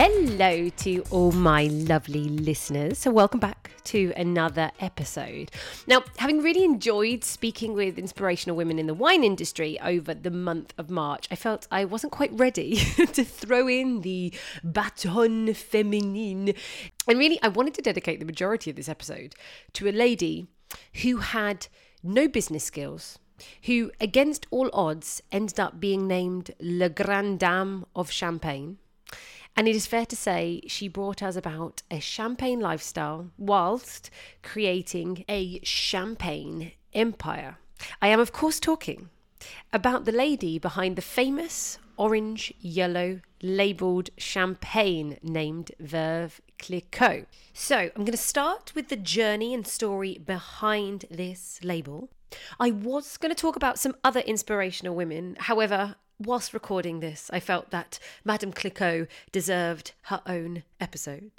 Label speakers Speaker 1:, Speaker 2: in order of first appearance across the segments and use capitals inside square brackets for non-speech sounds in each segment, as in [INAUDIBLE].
Speaker 1: Hello to all my lovely listeners. So, welcome back to another episode. Now, having really enjoyed speaking with inspirational women in the wine industry over the month of March, I felt I wasn't quite ready [LAUGHS] to throw in the baton féminin. And really, I wanted to dedicate the majority of this episode to a lady who had no business skills who, against all odds, ended up being named La Grande Dame of Champagne. And it is fair to say she brought us about a champagne lifestyle whilst creating a champagne empire. I am, of course, talking about the lady behind the famous orange yellow labelled champagne named Veuve Clicquot. So, I'm going to start with the journey and story behind this label. I was going to talk about some other inspirational women. However, whilst recording this, I felt that Madame Clicquot deserved her own episode.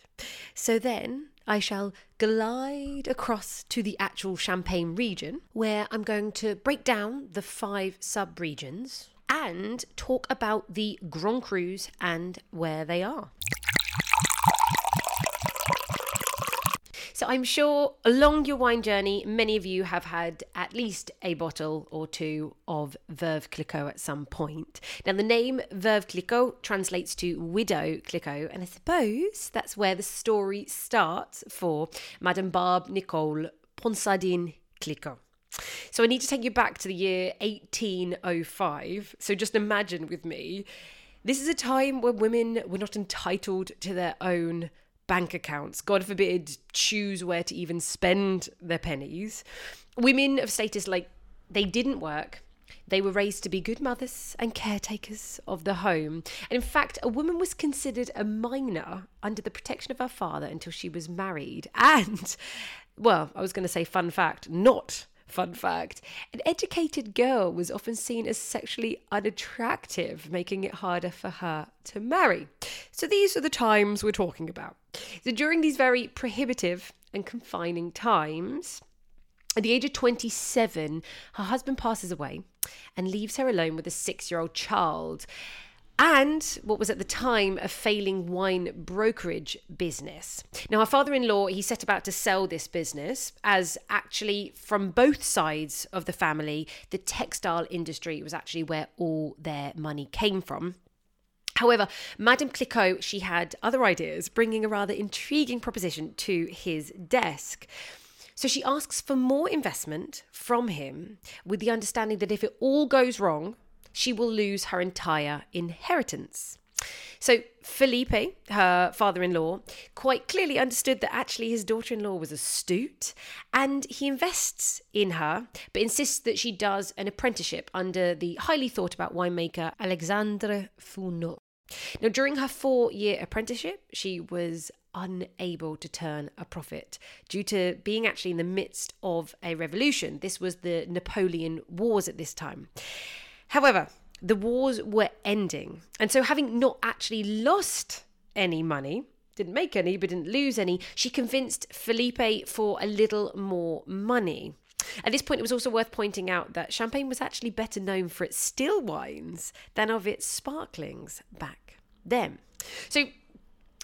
Speaker 1: So then I shall glide across to the actual Champagne region, where I'm going to break down the five sub regions and talk about the Grand Crus and where they are. So I'm sure along your wine journey, many of you have had at least a bottle or two of Veuve Clicquot at some point. Now, the name Veuve Clicquot translates to widow Clicquot, and I suppose that's where the story starts for Madame Barbe Nicole Ponsardine Clicquot. So I need to take you back to the year 1805. So just imagine with me, this is a time when women were not entitled to their own bank accounts, God forbid, choose where to even spend their pennies. Women of status, like, they didn't work. They were raised to be good mothers and caretakers of the home. And in fact, a woman was considered a minor under the protection of her father until she was married. [LAUGHS] And, well, I was going to say, fun fact, not Fun fact an educated girl was often seen as sexually unattractive, making it harder for her to marry. So these are the times we're talking about. So during these very prohibitive and confining times, at the age of 27, her husband passes away and leaves her alone with a six year old child and what was at the time a failing wine brokerage business. Now, her father in law, he set about to sell this business as actually, from both sides of the family, the textile industry was actually where all their money came from. However, Madame Clicquot, she had other ideas, bringing a rather intriguing proposition to his desk. So she asks for more investment from him with the understanding that if it all goes wrong, she will lose her entire inheritance. So, Felipe, her father in law, quite clearly understood that actually his daughter in law was astute and he invests in her, but insists that she does an apprenticeship under the highly thought about winemaker Alexandre Fourneau. Now, during her four year apprenticeship, she was unable to turn a profit due to being actually in the midst of a revolution. This was the Napoleon Wars at this time. However, the wars were ending. And so, having not actually lost any money, didn't make any, but didn't lose any, she convinced Felipe for a little more money. At this point, it was also worth pointing out that Champagne was actually better known for its still wines than of its sparklings back then. So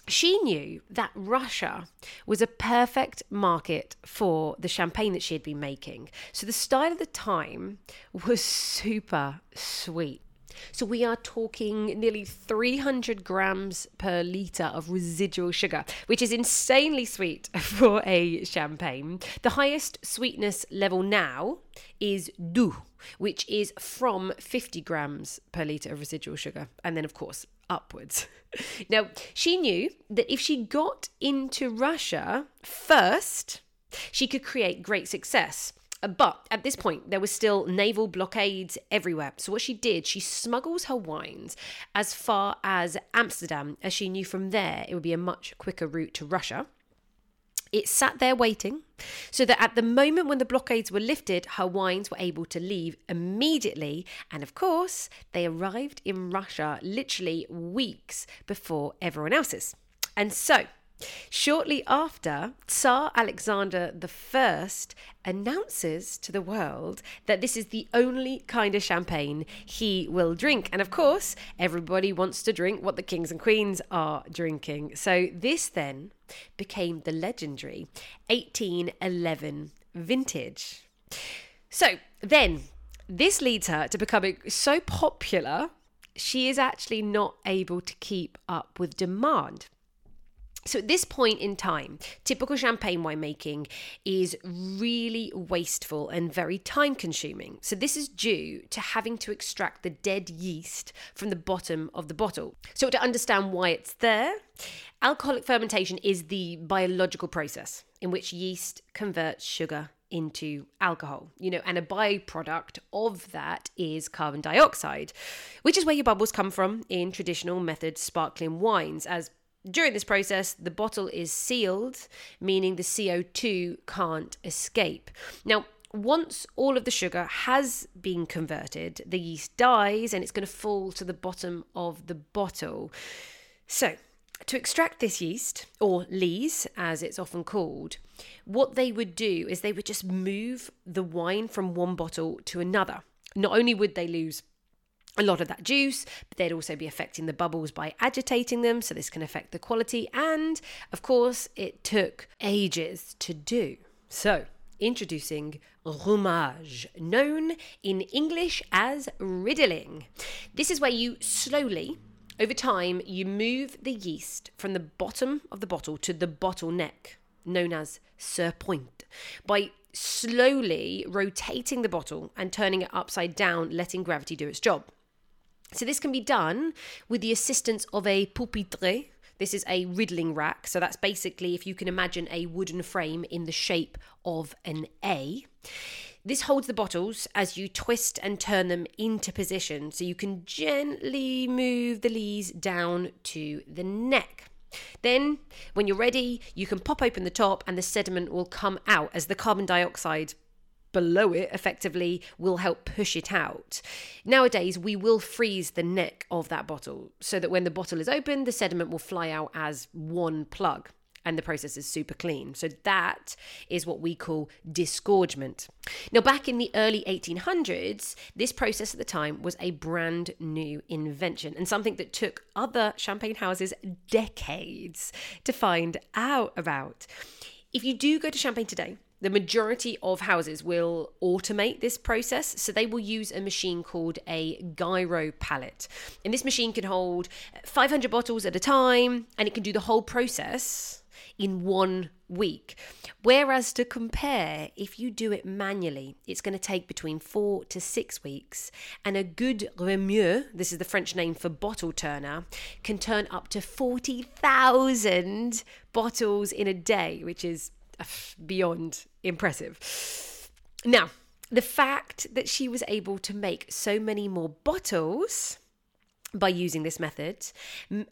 Speaker 1: she knew that Russia was a perfect market for the champagne that she had been making. So the style of the time was super sweet. So we are talking nearly 300 grams per litre of residual sugar, which is insanely sweet [LAUGHS] for a champagne. The highest sweetness level now is doux, which is from 50 grams per litre of residual sugar. And then, of course, upwards. [LAUGHS] now, she knew that if she got into Russia first, she could create great success. Uh, but at this point, there were still naval blockades everywhere. So, what she did, she smuggles her wines as far as Amsterdam, as she knew from there it would be a much quicker route to Russia. It sat there waiting, so that at the moment when the blockades were lifted, her wines were able to leave immediately. And of course, they arrived in Russia literally weeks before everyone else's. And so, Shortly after, Tsar Alexander I announces to the world that this is the only kind of champagne he will drink. And of course, everybody wants to drink what the kings and queens are drinking. So this then became the legendary 1811 vintage. So then, this leads her to becoming so popular, she is actually not able to keep up with demand. So, at this point in time, typical champagne winemaking is really wasteful and very time consuming. So, this is due to having to extract the dead yeast from the bottom of the bottle. So, to understand why it's there, alcoholic fermentation is the biological process in which yeast converts sugar into alcohol, you know, and a byproduct of that is carbon dioxide, which is where your bubbles come from in traditional method sparkling wines, as during this process, the bottle is sealed, meaning the CO2 can't escape. Now, once all of the sugar has been converted, the yeast dies and it's going to fall to the bottom of the bottle. So, to extract this yeast, or lees as it's often called, what they would do is they would just move the wine from one bottle to another. Not only would they lose a lot of that juice, but they'd also be affecting the bubbles by agitating them, so this can affect the quality. And of course, it took ages to do. So, introducing remuage, known in English as riddling. This is where you slowly, over time, you move the yeast from the bottom of the bottle to the bottleneck, known as sur pointe, by slowly rotating the bottle and turning it upside down, letting gravity do its job. So this can be done with the assistance of a pupitre. This is a riddling rack. So that's basically if you can imagine a wooden frame in the shape of an A. This holds the bottles as you twist and turn them into position so you can gently move the lees down to the neck. Then, when you're ready, you can pop open the top and the sediment will come out as the carbon dioxide below it effectively will help push it out. Nowadays, we will freeze the neck of that bottle so that when the bottle is open, the sediment will fly out as one plug and the process is super clean. So that is what we call disgorgement. Now, back in the early 1800s, this process at the time was a brand new invention and something that took other champagne houses decades to find out about. If you do go to Champagne today, the majority of houses will automate this process. So they will use a machine called a gyropalette. And this machine can hold 500 bottles at a time and it can do the whole process in one week. Whereas to compare, if you do it manually, it's going to take between four to six weeks. And a good remueur, this is the French name for bottle turner, can turn up to 40,000 bottles in a day, which is [SIGHS] beyond impressive. Now, the fact that she was able to make so many more bottles by using this method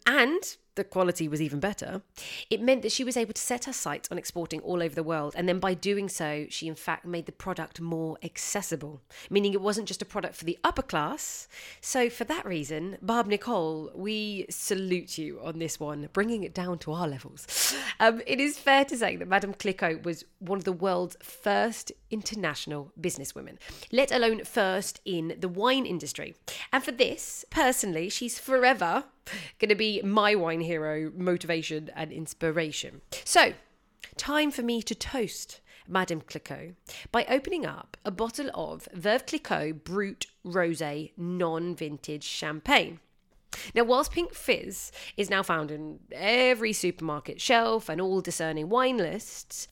Speaker 1: and the quality was even better, it meant that she was able to set her sights on exporting all over the world. And then by doing so, she in fact made the product more accessible, meaning it wasn't just a product for the upper class. So, for that reason, Barbe Nicole, we salute you on this one, bringing it down to our levels. Um, it is fair to say that Madame Clicquot was one of the world's first international businesswomen, let alone first in the wine industry. And for this, personally, she's forever going to be my wine hero motivation and inspiration. So, time for me to toast Madame Clicquot by opening up a bottle of Veuve Clicquot Brut Rosé non vintage champagne. Now, whilst Pink Fizz is now found in every supermarket shelf and all discerning wine lists,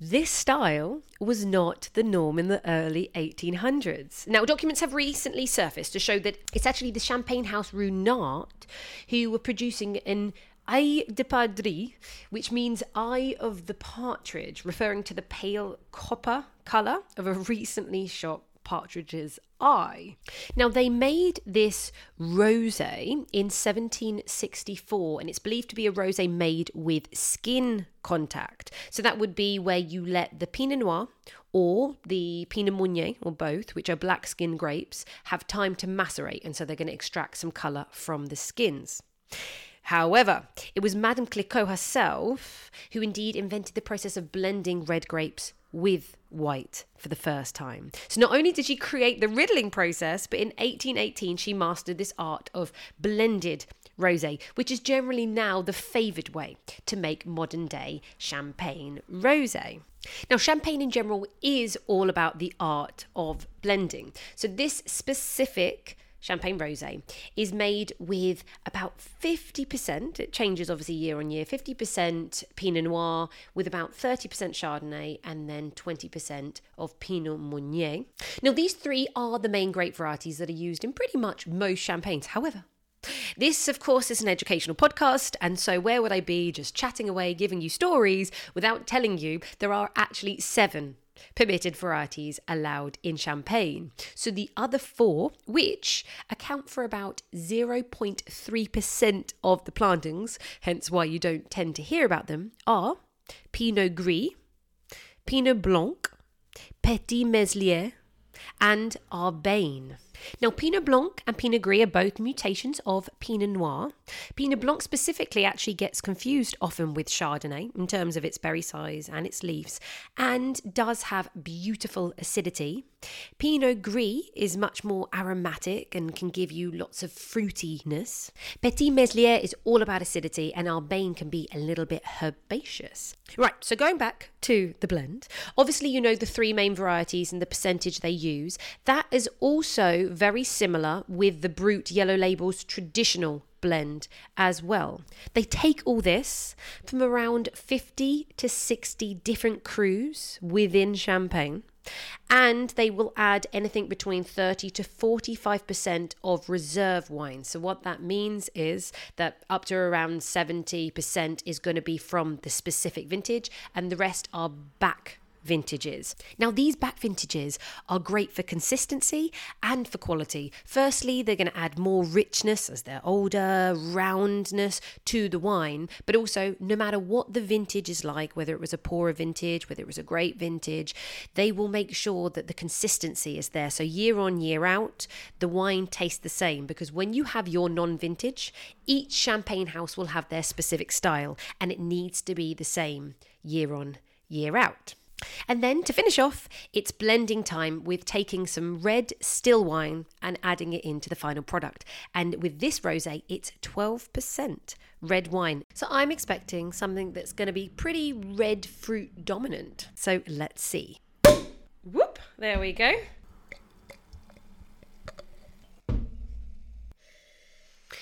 Speaker 1: this style was not the norm in the early 1800s. Now, documents have recently surfaced to show that it's actually the Champagne House Ruinart who were producing an Eye de Perdrix, which means eye of the partridge, referring to the pale copper colour of a recently shot partridge's eye. Now, they made this rose in 1764, and it's believed to be a rose made with skin contact. So, that would be where you let the Pinot Noir or the Pinot Meunier, or both, which are black skin grapes, have time to macerate, and so they're going to extract some colour from the skins. However, it was Madame Clicquot herself who indeed invented the process of blending red grapes with white for the first time. So not only did she create the riddling process, but in 1818 she mastered this art of blended rosé, which is generally now the favoured way to make modern day champagne rosé. Now, champagne in general is all about the art of blending. So, this specific Champagne Rosé is made with about 50%, it changes obviously year on year, 50% Pinot Noir with about 30% Chardonnay and then 20% of Pinot Meunier. Now, these three are the main grape varieties that are used in pretty much most champagnes. However, this, of course, is an educational podcast, and so where would I be just chatting away, giving you stories without telling you there are actually seven permitted varieties allowed in Champagne. So the other four, which account for about 0.3% of the plantings, hence why you don't tend to hear about them, are Pinot Gris, Pinot Blanc, Petit Meslier, and Arbane. Now, Pinot Blanc and Pinot Gris are both mutations of Pinot Noir. Pinot Blanc specifically actually gets confused often with Chardonnay in terms of its berry size and its leaves, and does have beautiful acidity. Pinot Gris is much more aromatic and can give you lots of fruitiness. Petit Meslier is all about acidity, and Arbane can be a little bit herbaceous. Right, so going back to the blend, obviously you know the three main varieties and the percentage they use. That is also very similar with the Brut Yellow Label's traditional blend as well. They take all this from around 50 to 60 different crus within Champagne and they will add anything between 30 to 45% of reserve wine. So, what that means is that up to around 70% is going to be from the specific vintage, and the rest are back vintages. Now, these back vintages are great for consistency and for quality. Firstly, they're going to add more richness as they're older, roundness to the wine, but also, no matter what the vintage is like, whether it was a poorer vintage, whether it was a great vintage, they will make sure that the consistency is there. So, year on, year out, the wine tastes the same because when you have your non vintage, each champagne house will have their specific style and it needs to be the same year on, year out. And then to finish off, it's blending time with taking some red still wine and adding it into the final product. And with this rosé, it's 12% red wine. So I'm expecting something that's going to be pretty red fruit dominant. So let's see. Whoop, there we go.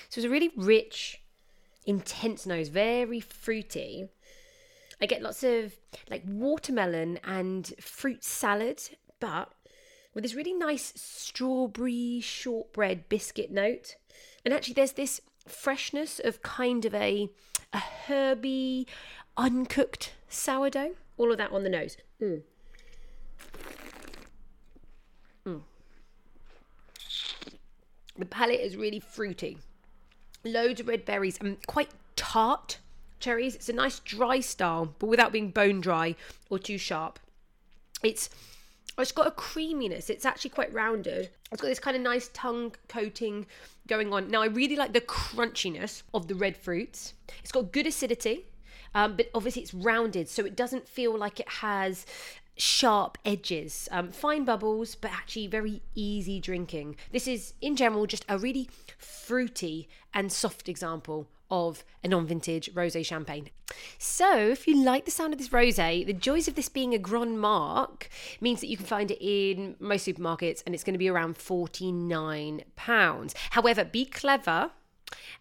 Speaker 1: So it's a really rich, intense nose, very fruity. I get lots of like watermelon and fruit salad, but with this really nice strawberry shortbread biscuit note. And actually, there's this freshness of kind of a, a herby, uncooked sourdough. All of that on the nose. Mm. Mm. The palate is really fruity. Loads of red berries and quite tart cherries. It's a nice dry style, but without being bone dry or too sharp. It's it's got a creaminess. It's actually quite rounded. It's got this kind of nice tongue coating going on. Now I really like the crunchiness of the red fruits. It's got good acidity, um, but obviously it's rounded, so it doesn't feel like it has sharp edges, um, fine bubbles, but actually very easy drinking. This is, in general, just a really fruity and soft example of a non-vintage rosé champagne. So, if you like the sound of this rosé, the joys of this being a Grand Marque means that you can find it in most supermarkets and it's going to be around 49 pounds. However, be clever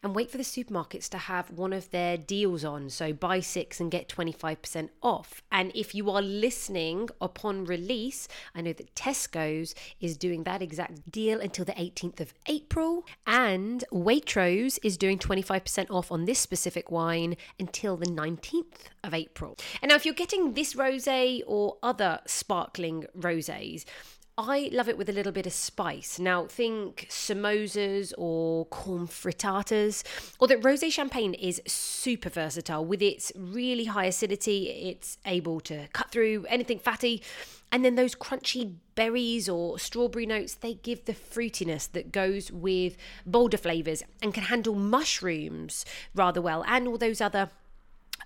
Speaker 1: and wait for the supermarkets to have one of their deals on. So buy six and get 25% off. And if you are listening upon release, I know that Tesco's is doing that exact deal until the 18th of April. And Waitrose is doing 25% off on this specific wine until the 19th of April. And now, if you're getting this rose or other sparkling roses, I love it with a little bit of spice. Now, think samosas or corn frittatas, or that rosé champagne is super versatile with its really high acidity. It's able to cut through anything fatty. And then those crunchy berries or strawberry notes, they give the fruitiness that goes with bolder flavours and can handle mushrooms rather well and all those other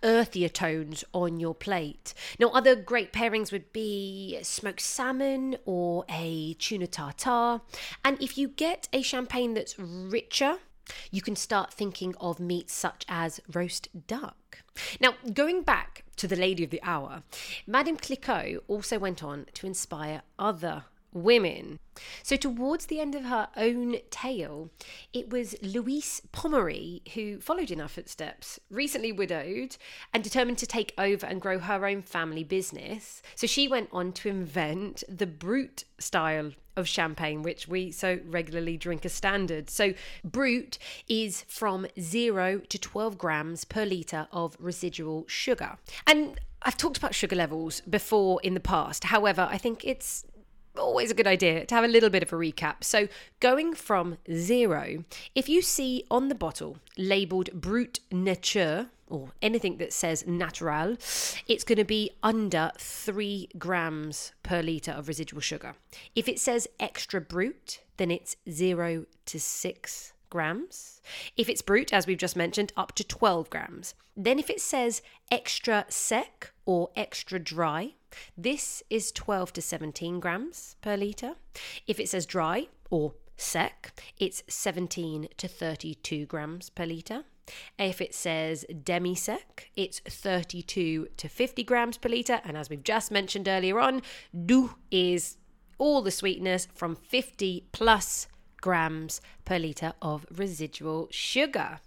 Speaker 1: earthier tones on your plate. Now, other great pairings would be smoked salmon or a tuna tartare. And if you get a champagne that's richer, you can start thinking of meats such as roast duck. Now, going back to the lady of the hour, Madame Clicquot also went on to inspire other women. So, towards the end of her own tale, it was Louise Pommery who followed in her footsteps, recently widowed and determined to take over and grow her own family business. So, she went on to invent the brut style of champagne, which we so regularly drink as standard. So, brut is from 0 to 12 grams per litre of residual sugar. And I've talked about sugar levels before in the past. However, I think it's always a good idea to have a little bit of a recap. So, going from zero, if you see on the bottle labeled Brut Nature or anything that says natural, it's going to be under three grams per litre of residual sugar. If it says extra brut, then it's zero to six grams. If it's brut, as we've just mentioned, up to 12 grams. Then if it says extra sec or extra dry, this is 12 to 17 grams per litre. If it says dry or sec, it's 17 to 32 grams per litre. If it says demi sec, it's 32 to 50 grams per litre. And as we've just mentioned earlier on, doux is all the sweetness from 50 plus grams per litre of residual sugar.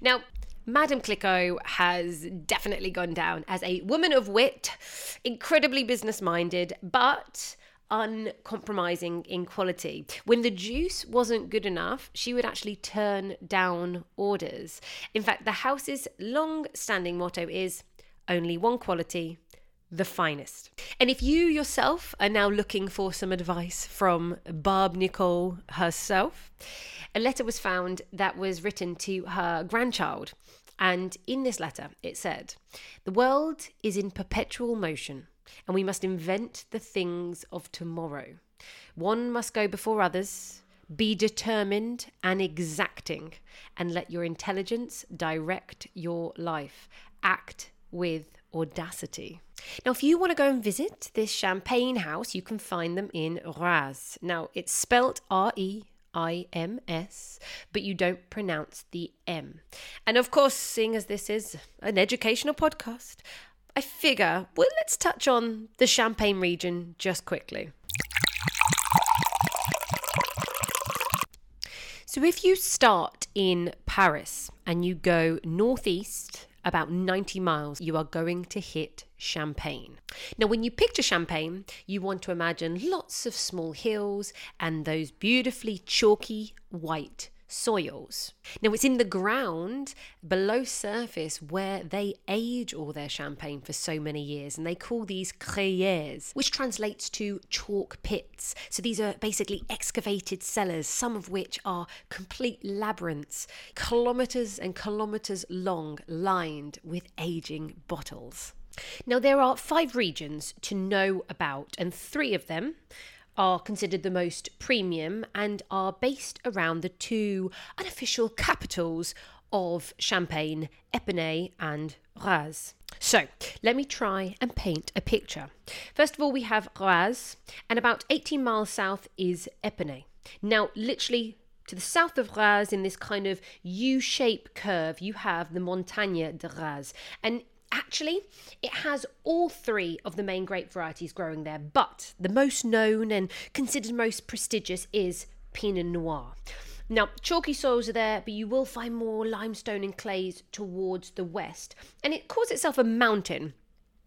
Speaker 1: Now, Madame Clicquot has definitely gone down as a woman of wit, incredibly business minded, but uncompromising in quality. When the juice wasn't good enough, she would actually turn down orders. In fact, the house's long standing motto is only one quality, the finest. And if you yourself are now looking for some advice from Barbe Nicole herself, a letter was found that was written to her grandchild. And in this letter, it said, The world is in perpetual motion, and we must invent the things of tomorrow. One must go before others, be determined and exacting, and let your intelligence direct your life. Act with audacity. Now, if you want to go and visit this champagne house, you can find them in Reims. Now, it's spelt R E I M S, but you don't pronounce the M. And of course, seeing as this is an educational podcast, I figure, well, let's touch on the Champagne region just quickly. So, if you start in Paris and you go northeast about 90 miles, you are going to hit Champagne. Now, when you picture Champagne, you want to imagine lots of small hills and those beautifully chalky white soils. Now, it's in the ground below surface where they age all their champagne for so many years, and they call these crayères, which translates to chalk pits. So these are basically excavated cellars, some of which are complete labyrinths, kilometres and kilometres long, lined with aging bottles. Now, there are five regions to know about, and three of them are considered the most premium and are based around the two unofficial capitals of Champagne, Epernay and Reims. So, let me try and paint a picture. First of all, we have Reims, and about 18 miles south is Epernay. Now, literally to the south of Reims, in this kind of U shaped curve, you have the Montagne de Reims. And Actually, it has all three of the main grape varieties growing there, but the most known and considered most prestigious is Pinot Noir. Now, chalky soils are there, but you will find more limestone and clays towards the west, and it calls itself a mountain.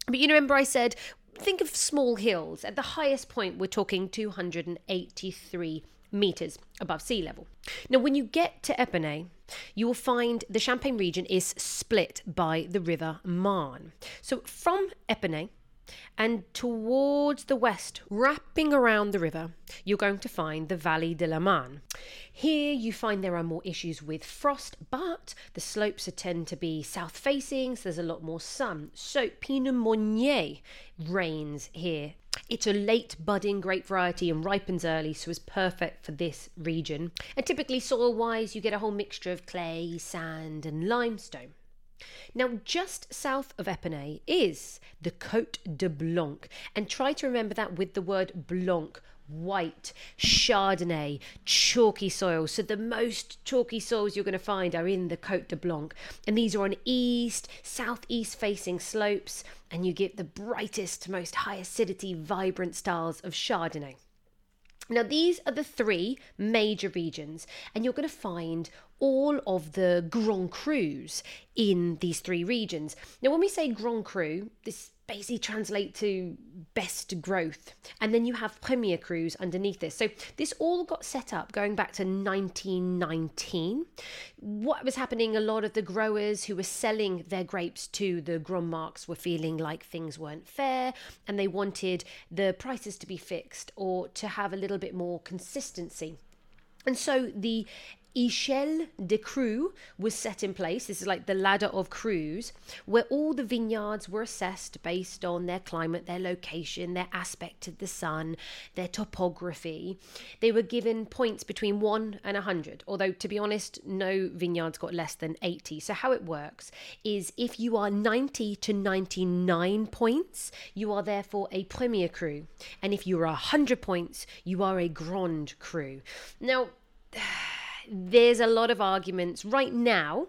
Speaker 1: But you remember I said, think of small hills. At the highest point, we're talking 283 meters above sea level. Now, when you get to Epernay, you will find the Champagne region is split by the river Marne. So from Epernay, And towards the west, wrapping around the river, you're going to find the Vallée de la Marne. Here you find there are more issues with frost, but the slopes tend to be south facing, so there's a lot more sun. So Pinot Meunier reigns here. It's a late budding grape variety and ripens early, so is perfect for this region. And typically, soil wise, you get a whole mixture of clay, sand, and limestone. Now, just south of Epernay is the Côte de Blanc, and try to remember that with the word blanc white, Chardonnay, chalky soils. So the most chalky soils you're going to find are in the Côte de Blanc. And these are on east, southeast facing slopes, and you get the brightest, most high acidity, vibrant styles of Chardonnay. Now, these are the three major regions, and you're going to find all of the Grand Crus in these three regions. Now, when we say Grand Cru, this basically translate to best growth. And then you have Premier Crus underneath this. So this all got set up going back to 1919. What was happening, a lot of the growers who were selling their grapes to the Grand Marques were feeling like things weren't fair and they wanted the prices to be fixed or to have a little bit more consistency. And so the Échelle de Cru was set in place. This is like the ladder of crus, where all the vineyards were assessed based on their climate, their location, their aspect of the sun, their topography. They were given points between 1 and 100, although to be honest, no vineyards got less than 80. So, how it works is if you are 90 to 99 points, you are therefore a Premier Cru. And if you are 100 points, you are a Grand Cru. Now, there's a lot of arguments right now.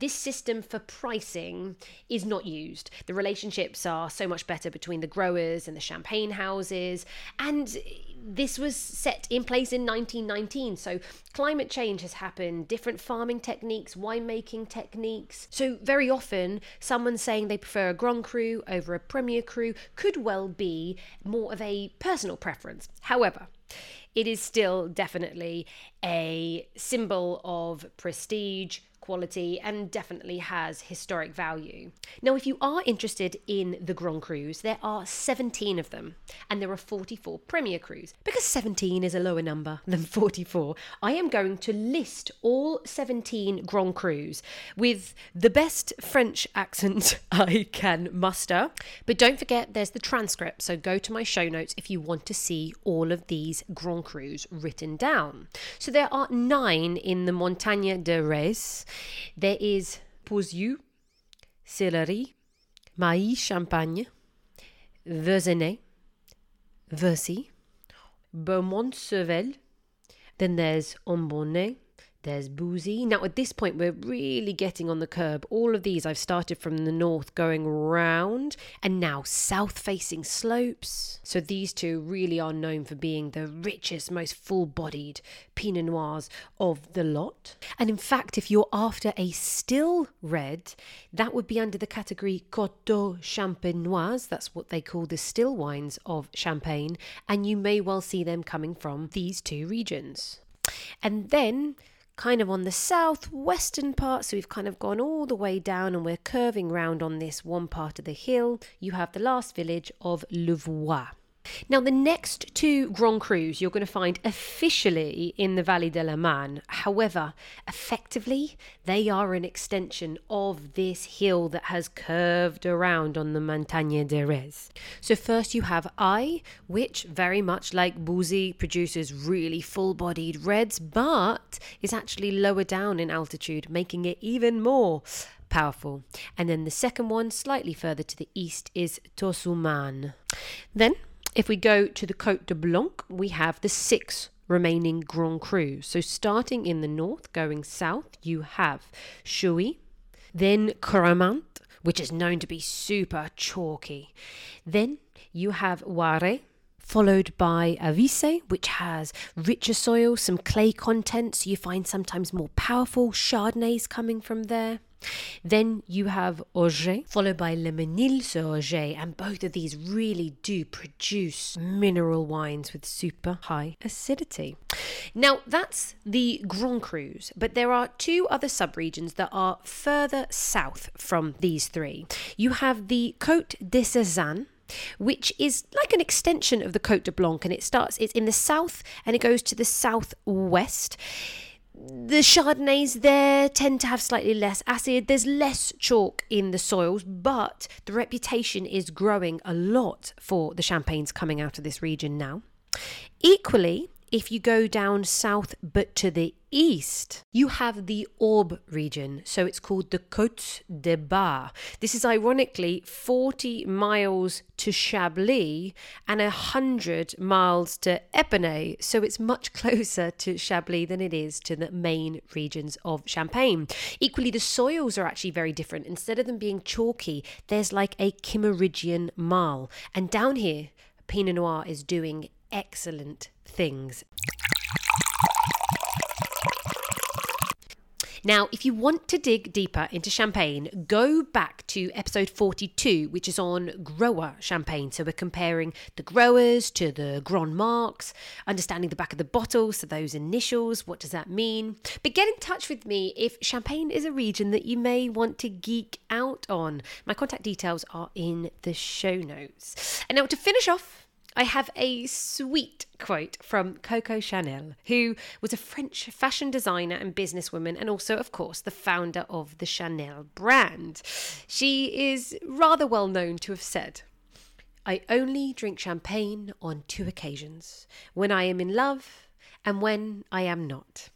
Speaker 1: This system for pricing is not used. The relationships are so much better between the growers and the champagne houses. And this was set in place in 1919. So climate change has happened, different farming techniques, winemaking techniques. So very often, someone saying they prefer a Grand Cru over a Premier Cru could well be more of a personal preference. However, it is still definitely a symbol of prestige, quality and definitely has historic value. Now, if you are interested in the Grand Crus, there are 17 of them and there are 44 Premier Crus. Because 17 is a lower number [LAUGHS] than 44, I am going to list all 17 Grand Crus with the best French accent [LAUGHS] I can muster. But don't forget, there's the transcript, so go to my show notes if you want to see all of these Grand Crus written down. So there are nine in the Montagne de Reims. There is Puisieulx, Sillery, Mailly Champagne, Verzenay, Verzy, Beaumont-sur-Vesle. Then there's Ambonnay, there's Bouzy. Now, at this point, we're really getting on the curb. All of these I've started from the north going round and now south facing slopes. So, these two really are known for being the richest, most full bodied Pinot Noirs of the lot. And in fact, if you're after a still red, that would be under the category Coteaux Champenois. That's what they call the still wines of Champagne. And you may well see them coming from these two regions. And then kind of on the southwestern part. So we've kind of gone all the way down and we're curving round on this one part of the hill. You have the last village of Louvois. Now, the next two Grand Crus you're going to find officially in the Vallée de la Marne. However, effectively, they are an extension of this hill that has curved around on the Montagne de Reims. So, first you have Aï, which, very much like Bouzy, produces really full bodied reds, but is actually lower down in altitude, making it even more powerful. And then the second one, slightly further to the east, is Tours-sur-Marne. Then if we go to the Côte de Blanc, we have the six remaining Grand Crus. So starting in the north, going south, you have Chouilly, then Cramant, which is known to be super chalky. Then you have Oiry, followed by Avize, which has richer soil, some clay content, so you find sometimes more powerful Chardonnays coming from there. Then you have Oger, followed by Le Mesnil sur Oger, and both of these really do produce mineral wines with super high acidity. Now, that's the Grand Crus, but there are two other subregions that are further south from these three. You have the Côte de Sézanne, which is like an extension of the Cote de Blanc, and it starts. It's in the south and it goes to the southwest the Chardonnays there tend to have slightly less acid. There's less chalk in the soils, but the reputation is growing a lot for the champagnes coming out of this region now. Equally, if you go down south but to the east, you have the Aube region. So it's called the Côte des Bar. This is ironically 40 miles to Chablis and 100 miles to Epernay. So it's much [LAUGHS] closer to Chablis than it is to the main regions of Champagne. Equally, the soils are actually very different. Instead of them being chalky, there's like a Kimmeridgian marl. And down here, Pinot Noir is doing excellent things. Now, if you want to dig deeper into champagne, go back to episode 42, which is on grower champagne. So we're comparing the growers to the Grand Marques, understanding the back of the bottle, so those initials, what does that mean? But get in touch with me if champagne is a region that you may want to geek out on. My contact details are in the show notes. And now to finish off, I have a sweet quote from Coco Chanel, who was a French fashion designer and businesswoman, and also, of course, the founder of the Chanel brand. She is rather well known to have said, I only drink champagne on two occasions when I am in love and when I am not.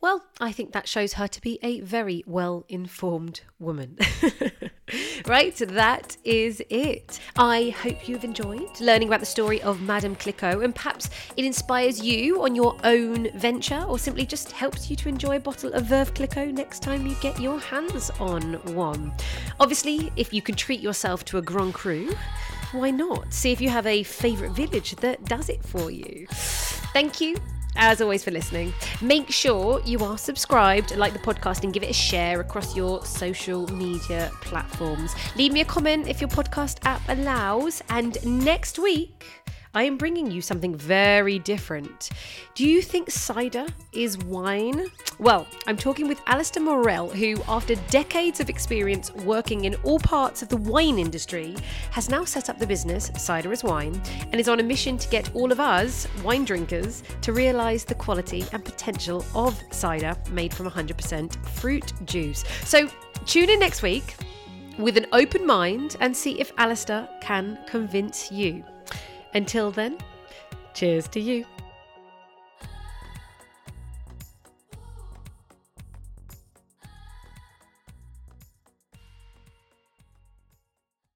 Speaker 1: Well, I think that shows her to be a very well informed woman. [LAUGHS] [LAUGHS] right, that is it. I hope you've enjoyed learning about the story of Madame Clicquot and perhaps it inspires you on your own venture or simply just helps you to enjoy a bottle of Veuve Clicquot next time you get your hands on one. Obviously, if you can treat yourself to a Grand Cru, why not? See if you have a favourite village that does it for you. Thank you as always, for listening. Make sure you are subscribed, like the podcast, and give it a share across your social media platforms. Leave me a comment if your podcast app allows. And next week, I am bringing you something very different. Do you think cider is wine? Well, I'm talking with Alistair Morell, who, after decades of experience working in all parts of the wine industry, has now set up the business Cider is Wine and is on a mission to get all of us, wine drinkers, to realise the quality and potential of cider made from 100% fruit juice. So, tune in next week with an open mind and see if Alistair can convince you. Until then, cheers to you.